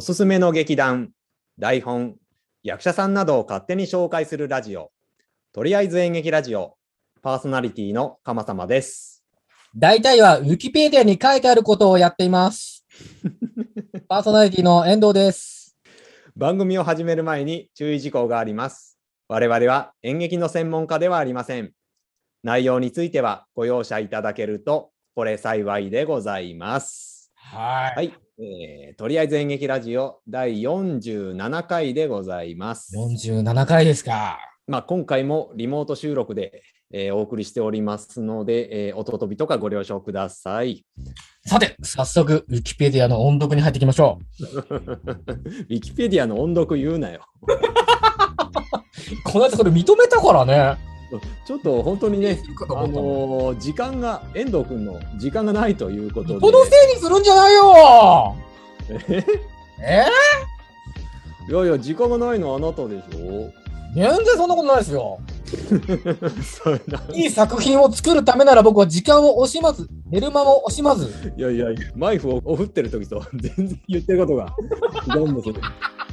おすすめの劇団、台本、役者さんなどを勝手に紹介するラジオ、とりあえず演劇ラジオ、パーソナリティの鎌様です。大体はウィキペディアに書いてあることをやっています。パーソナリティの遠藤です。番組を始める前に注意事項があります。我々は演劇の専門家ではありません。内容についてはご容赦いただけると、これ幸いでございます。ははい、えーとりあえず演劇ラジオ第47回でございます。47回ですか。まあ、今回もリモート収録で、えーお送りしておりますので、えー音飛びとかご了承ください。さて、早速、ウィキペディアの音読に入っていきましょ ウィキペディアの音読言うなよ。う。この間それ認めたからね。ちょっと本当にね、ああののー時間が、遠藤君の時間がないということで。このせいにするんじゃないよ！え？え？いやいや、時間がないのはあなたでしょ？全然そんなことないですよ。いい作品を作るためなら僕は時間を惜しまず、寝る間も惜しまず、いやいや、マイフを振ってる時と全然言ってることが違うんですよ。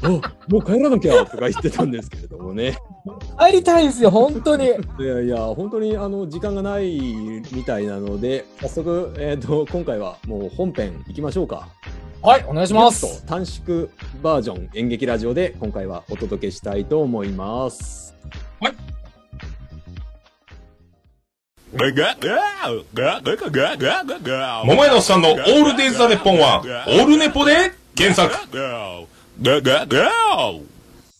あもう帰らなきゃとか言ってたんですけれどもね。帰りたいんですよ、本当に。いやいや、本当にあの時間がないみたいなので、早速、えー、と今回はもう本編いきましょうか。はい、お願いします。短縮バージョン演劇ラジオで今回はお届けしたいと思います。桃屋のおっさんのオールデイズ・ザ・ネッポンは、オールネポで検索。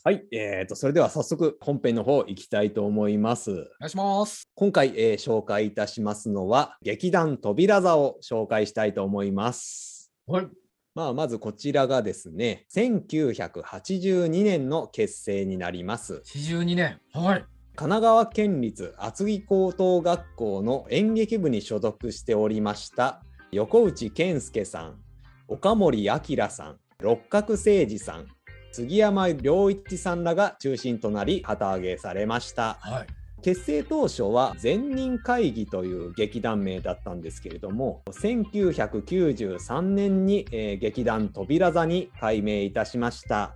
はい、えー、とそれでは早速本編の方行きたいと思います。お願いします。今回、えー紹介いたしますのは劇団扉座を紹介したいと思います。はい。まあ、まずこちらがですね、1982年の結成になります。42年。はい。神奈川県立厚木高等学校の演劇部に所属しておりました横内健介さん、岡森明さん、六角誠治さん、杉山良一さんらが中心となり旗揚げされました。はい。結成当初は善人会議という劇団名だったんですけれども1993年に、えー劇団扉座に改名いたしました。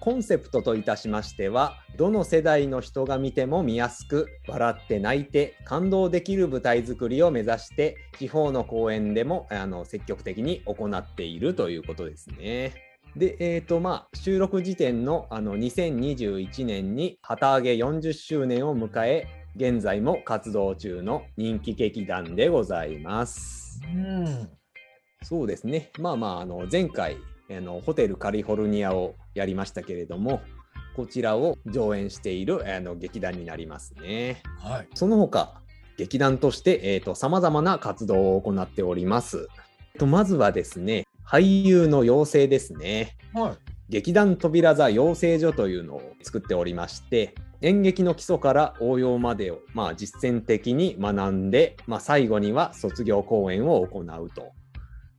コンセプトといたしましてはどの世代の人が見ても見やすく笑って泣いて感動できる舞台作りを目指して地方の公演でもあの積極的に行っているということですね。で、えーとまあ、収録時点のあの2021年に旗揚げ40周年を迎え現在も活動中の人気劇団でございます。うん。そうですね。まあまあ、あの前回あの、ホテルカリフォルニアをやりましたけれども、こちらを上演しているあの劇団になりますね。はい。その他、劇団として、えーと、様々な活動を行っております。とまずはですね、俳優の養成ですね。はい。劇団扉座養成所というのを作っておりまして演劇の基礎から応用までを、まあ、実践的に学んで、まあ、最後には卒業公演を行うと。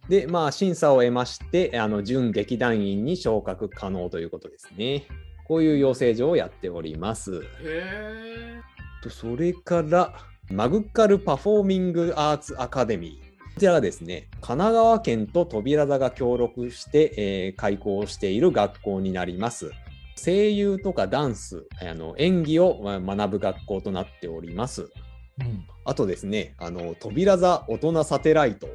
で、まあ、審査を得ましてあの準劇団員に昇格可能ということですね。こういう養成所をやっております。へとそれからマグカルパフォーミングアーツアカデミー。こちらがですね、神奈川県と扉座が協力して、えー開校している学校になります。声優とかダンス、あの演技をまあ学ぶ学校となっております。うん。あとですね、あの扉座大人サテライト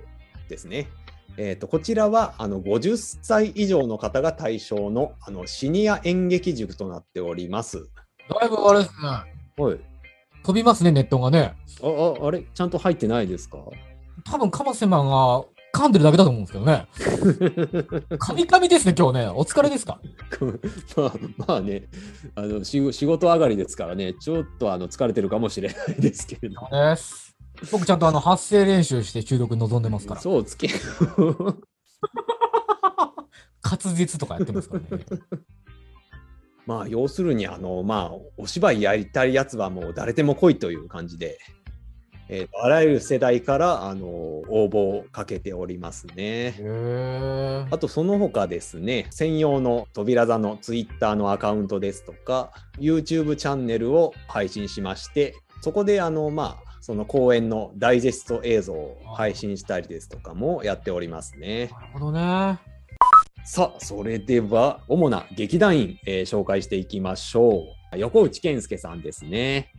ですね。えー、とこちらはあの50歳以上の方が対象のあのシニア演劇塾となっております。だいぶあれですね。はい、飛びますね、ネットがね。あああれ？ちゃんと入ってないですか？多分、カマセマンが噛んでるだけだと思うんですけどね。カミカミですね、今日ね。お疲れですか？まあまあねあの仕仕事上がりですからねちょっとあの疲れてるかもしれないですけれどです。僕ちゃんとあの発声練習して収録に臨んでますから。そうつけ 滑舌とかやってますからね。まあ要するにあのまあお芝居やりたいやつはもう誰でも来いという感じで、えーあらゆる世代からあの応募をかけておりますね。あとその他ですね、専用の扉座のツイッターのアカウントですとか、YouTube チャンネルを配信しまして、そこであの、まあ、その公演のダイジェスト映像を配信したりですとかもやっておりますね。なるほどね。さあ、それでは、主な劇団員、えー紹介していきましょう。横内健介さんですね。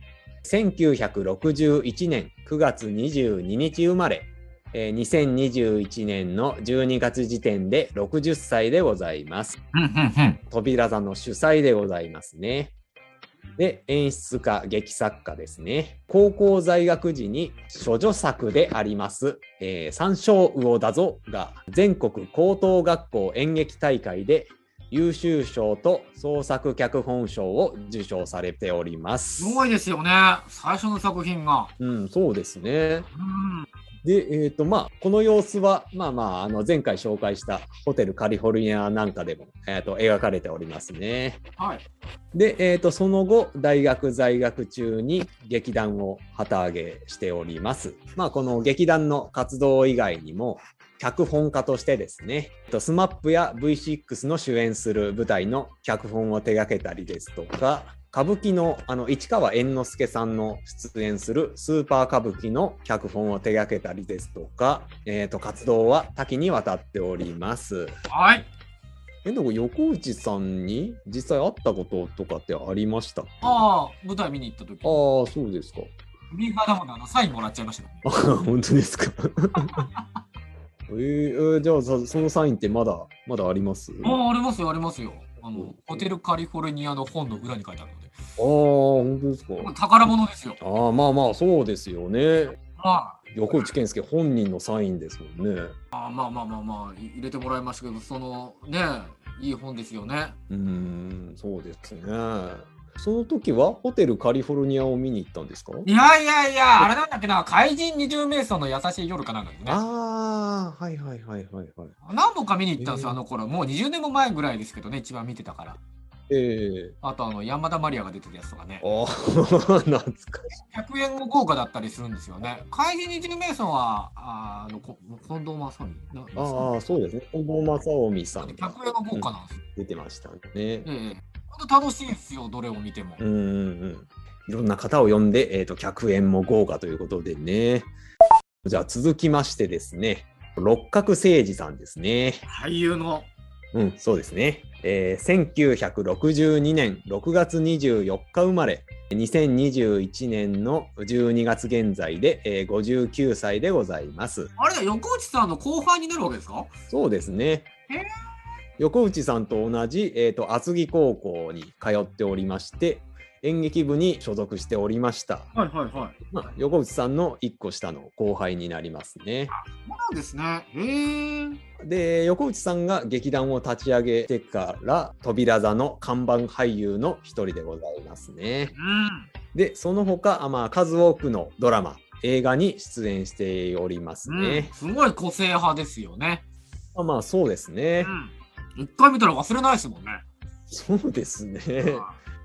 1961年9月22日生まれ、えー2021年の12月時点で60歳でございます。うんうんうん。扉座の主催でございますね。で、演出家、劇作家ですね。高校在学時に処女作であります、えー、三章魚だぞが全国高等学校演劇大会で優秀賞と創作脚本賞を受賞されておりますす。ごいですよね。最初の作品が。うん、そうですね。うん。で、えっ、と、まあ、この様子は、まあまあ、あの、前回紹介したホテルカリフォルニアなんかでも、えっ、と、描かれておりますね。はい。で、えー、とその後大学在学中に劇団を旗揚げしております。まあこの劇団の活動以外にも脚本家としてですね、えっと SMAP や V6 の主演する舞台の脚本を手掛けたりですとか歌舞伎のあの市川猿之助さんの出演するスーパー歌舞伎の脚本を手掛けたりですとか、えー、と活動は多岐にわたっております。はい。えでも横内さんに実際会ったこととかってありました？ああ、舞台見に行った時ああ、そうですか。ビーガーダムのサインもらっちゃいましたあ 本当ですか？えーえーじゃあさそのサインってまだまだあります？あ、ありますよ、ありますよ。あの、ホテルカリフォルニアの本の裏に書いてあるので。本当ですか。宝物ですよ。ああまあまあそうですよね。は横内健介本人のサインですもんね。ああまあまあまあまあ、い入れてもらいましたけど、そのね、いい本ですよね。うーんそうですね。その時はホテルカリフォルニアを見に行ったんですか？いやいやいや、あれなんだっけな、怪人二十名相の優しい夜かなんかですね。ああはいはいはいはいはい。何本か見に行ったんですよ、えーあの頃。もう20年も前ぐらいですけどね、一番見てたから。ええあと、あの、山田マリアが出てたやつとかね。ああ懐かしい。100円も豪華だったりするんですよね。怪人二十名相は、ああの、こ近藤正美。なああそうですね。近藤正臣さん100が円が豪華なんですよ。出てましたね。ええ本当楽しいですよ、どれを見ても。うんうんうん。いろんな方を呼んで、えっ、と、客演も豪華ということでね。じゃあ続きましてですね、六角誠治さんですね。俳優の。うん、そうですね。えー1962年6月24日生まれ、2021年の12月現在で、えー59歳でございます。あれだ、横内さんの後輩になるわけですか？そうですね。横内さんと同じ、えー、と厚木高校に通っておりまして、演劇部に所属しておりました。はいはいはい。まあ、横内さんの1個下の後輩になりますね。そうなんですね。へえ。で、横内さんが劇団を立ち上げてから、扉座の看板俳優の一人でございますね。で、その他、あまあ、数多くのドラマ、映画に出演しておりますうん。ね。すごい個性派ですよね。まあ、まあ、そうですね。うん。一回見たら忘れないですもんね。そうですね。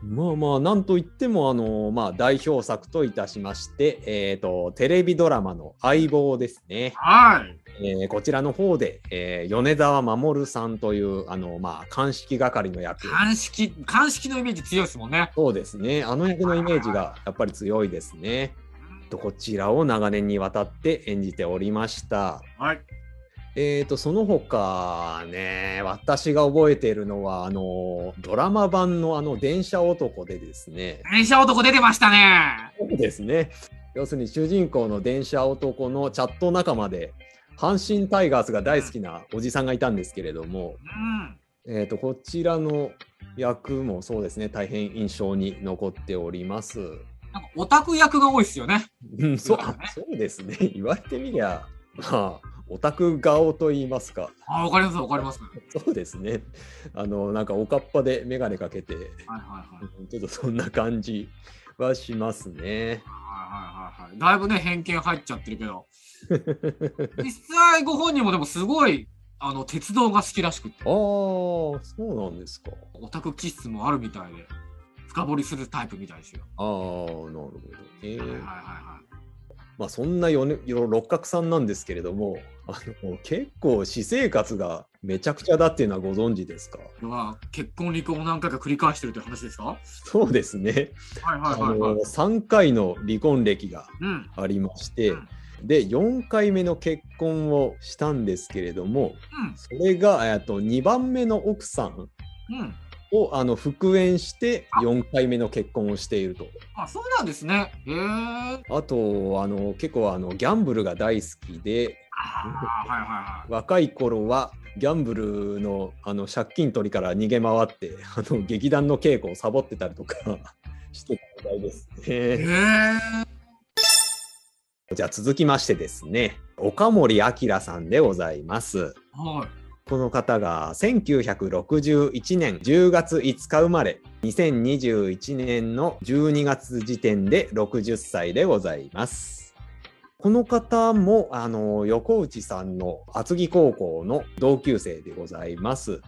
まあまあ、なんといっても、あの、まあ、代表作といたしまして、えっ、と、テレビドラマの相棒ですね。はい。えーこちらの方で、えー米沢守さんという、あの、まあ、鑑識係の役。鑑識、鑑識のイメージ強いですもんね。そうですね。あの役のイメージがやっぱり強いですね。とこちらを長年にわたって演じておりました。はい。えーと、その他ね、私が覚えているのは、あの、ドラマ版のあの、電車男でですね、電車男出てましたね。そうですね。要するに主人公の電車男のチャット仲間で、阪神タイガースが大好きなおじさんがいたんですけれども、うん。えーと、こちらの役もそうですね、大変印象に残っております。なんかオタク役が多いですよね。うん、そうそうだねあそうですね。言われてみりゃ、まあ、オタク顔と言いますか。あ、わかりますわかります。そうですね。あの、なんかおかっぱで眼鏡かけて、はいはいはい。ちょっとそんな感じはしますね。はいはいはいはい。だいぶね、偏見入っちゃってるけど。実際ご本人もでもすごい、あの、鉄道が好きらしくてああ、、そうなんですか。オタク気質もあるみたいで、深掘りするタイプみたいですよ。ああ、なるほど。えーはいはいはいはい。まあ、そんな六角さんなんですけれども、あの結構私生活がめちゃくちゃだっていうのはご存知ですか？結婚離婚を何回か繰り返してるという話ですか？はいそうですね。はいあはいはいの。3回の離婚歴がうん。ありまして、うんで4回目の結婚をしたんですけれどもうん。それがえっと2番目の奥さん。をあの復縁して4回目の結婚をしていると。あ、そうなんですね。へえ。あとあの結構あのギャンブルが大好きではいはいはい。若い頃はギャンブルのあの借金取りから逃げ回ってあの劇団の稽古をサボってたりとか してたみたいですへね。え。じゃあ続きましてですね岡森明さんでございます。はい。この方が1961年10月5日生まれ2021年の12月時点で60歳でございます。この方もあの横内さんの厚木高校の同級生でございます。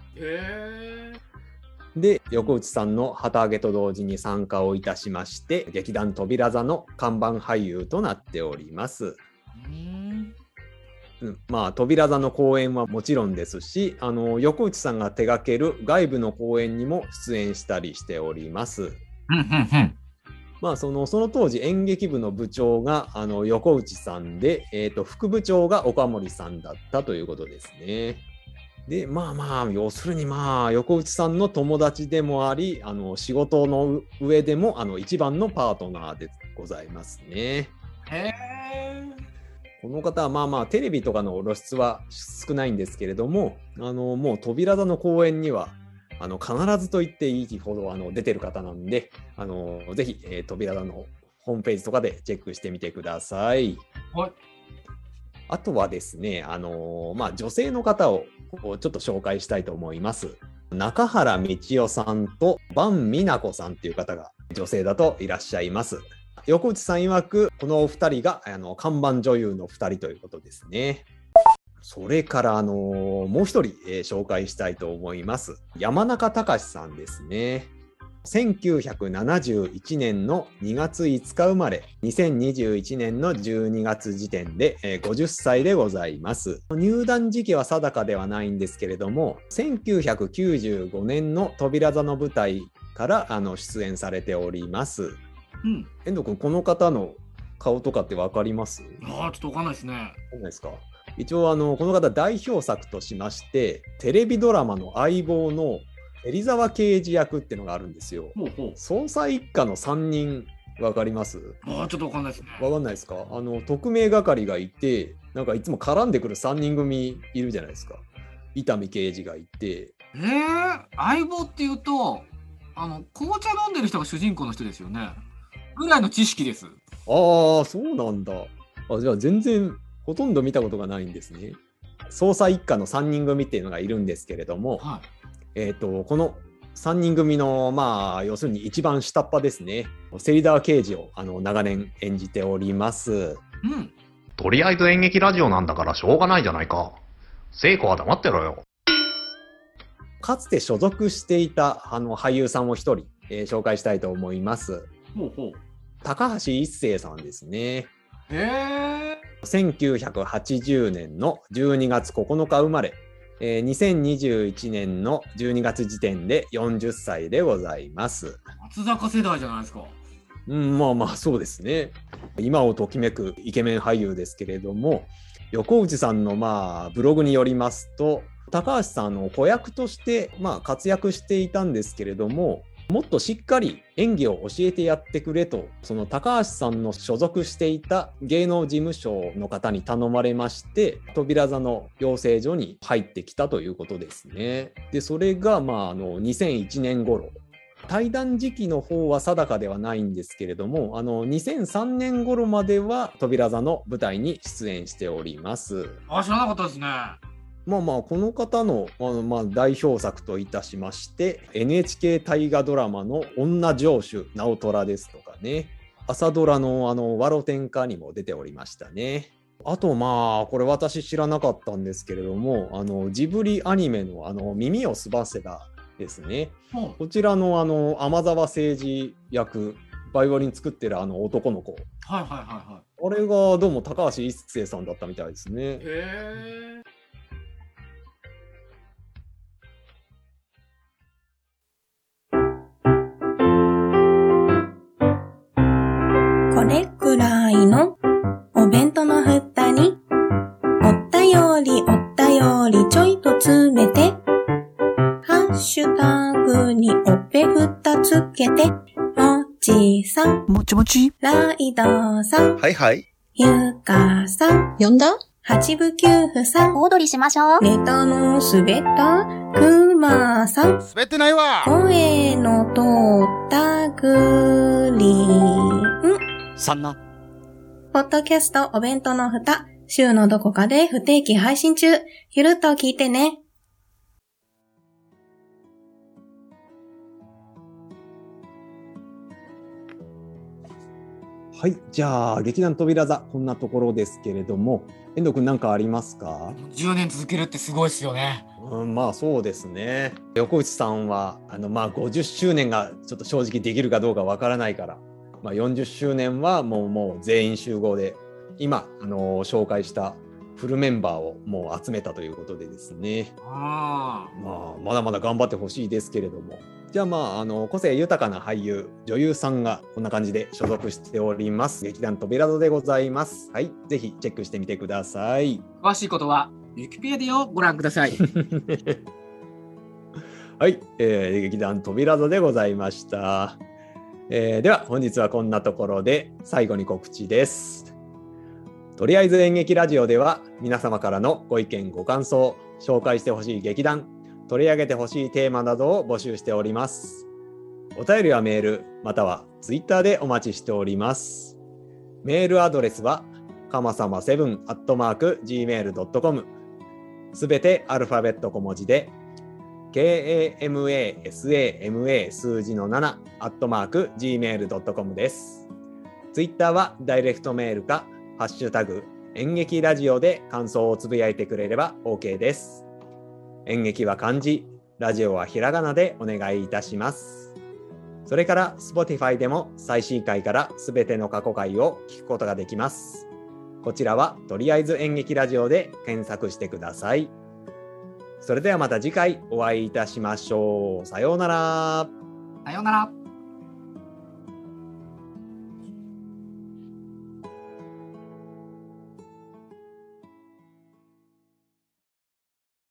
で横内さんの旗揚げと同時に参加をいたしまして劇団扉座の看板俳優となっております。まあ扉座の公演はもちろんですしあの横内さんが手掛ける外部の公演にも出演したりしております。うんうんうん。まあ、そのその当時演劇部の部長があの横内さんで、えー、と副部長が岡森さんだったということですね。でまあまあ要するにまあ横内さんの友達でもありあの仕事の上でもあの一番のパートナーでございますね。へえ。この方はまあまあテレビとかの露出は少ないんですけれどもあのもう扉座の公演にはあの必ずと言っていいほどあの出てる方なんであのぜひ、えー扉座のホームページとかでチェックしてみてください。はい。あとはですね、あのまあ、女性の方をちょっと紹介したいと思います。中原道代さんと伴美奈子さんっていう方が女性だといらっしゃいます。横内さん曰く、このお二人があの看板女優の二人ということですね。それから、あのもう一人、えー紹介したいと思います。山中隆さんですね。1971年の2月5日生まれ、2021年の12月時点で、50歳でございます。入団時期は定かではないんですけれども、1995年の扉座の舞台からあの出演されております。うん。遠藤君、この方の顔とかってわかります？ああ、ちょっとわかんないですね。わかんないですか？一応あのこの方代表作としましてテレビドラマの相棒の芹沢刑事役っていうのがあるんですよ。ほうほう。捜査一課の3人わかります？ああ、ちょっとわかんないですね。わかんないですか？あの特命係がいてなんかいつも絡んでくる3人組いるじゃないですか。伊丹刑事がいてえー、相棒っていうと、あの、紅茶飲んでる人が主人公の人ですよね。ぐらいの知識です。ああそうなんだあじゃあ全然ほとんど見たことがないんですね。捜査一課の3人組っていうのがいるんですけれども、はえー、とこの3人組のまあ要するに一番下っ端ですね芹沢刑事をあの長年演じておりますい。うん。とりあえず演劇ラジオなんだからしょうがないじゃないか。聖子は黙ってろよ。かつて所属していたあの俳優さんを一人、えー紹介したいと思いますほうほう。高橋一生さんですねへえ。1980年の12月9日生まれ、えー2021年の12月時点で40歳でございます松坂世代じゃないですか。うん、まあまあそうですね。今をときめくイケメン俳優ですけれども、横内さんのまあブログによりますと、高橋さんの子役としてまあ活躍していたんですけれども、もっとしっかり演技を教えてやってくれと、その高橋さんの所属していた芸能事務所の方に頼まれまして、扉座の養成所に入ってきたということですね。で、それがまああの2001年頃、対談時期の方は定かではないんですけれども、あの2003年頃までは扉座の舞台に出演しております。あ、知らなかったですね。まあまあ、この方のあの、まあ、代表作といたしまして、NHK 大河ドラマの女城主直虎ですとかね、朝ドラのあの、ワロ天下にも出ておりましたね。あとまあ、これ私知らなかったんですけれども、あの、ジブリアニメのの、耳をすばせばですね、ほうこちらのあの天沢誠治役、バイオリン作ってるあの男の子、はいはいはいはい。あれがどうも高橋一生さんだったみたいですね。へえ。ライドさん、はいはい。ゆかさん、呼んだ？八部九夫さん、小躍りしましょう。ネタの滑ったくまさん、滑ってないわ声の通ったグリーン。さんな。ポッドキャストお弁当の蓋、週のどこかで不定期配信中。ゆるっと聞いてね。はい、じゃあ劇団扉座こんなところですけれども、遠藤君なんかありますか？10年続けるってすごいですよね。うん、まあそうですね。横内さんはあのまあ50周年がちょっと正直できるかどうかわからないから、まあ40周年はもうもう全員集合で今あの紹介したフルメンバーをもう集めたということでですね。あまあまだまだ頑張ってほしいですけれども。じゃあまああの個性豊かな俳優女優さんがこんな感じで所属しております劇団扉戸でございます。はい、ぜひチェックしてみてください。あ。詳しいことは、ウィキペディアをご覧ください。はい、えー劇団扉戸でございました、えーでは本日はこんなところで最後に告知です。とりあえず演劇ラジオでは皆様からのご意見ご感想紹介してほしい劇団取り上げてほしいテーマなどを募集しております。お便りはメールまたはツイッターでお待ちしております。メールアドレスはかまさま7アットマーク gmail.com すべてアルファベット小文字で KAMASAMA 数字の7アットマーク gmail.com です。ツイッターはダイレクトメールかハッシュタグ演劇ラジオで感想をつぶやいてくれれば OK です。演劇は漢字、ラジオはひらがなでお願いいたします。それから Spotify でも最新回からすべての過去回を聞くことができます。こちらはとりあえず演劇ラジオで検索してください。それではまた次回お会いいたしましょう。さようなら。さようなら。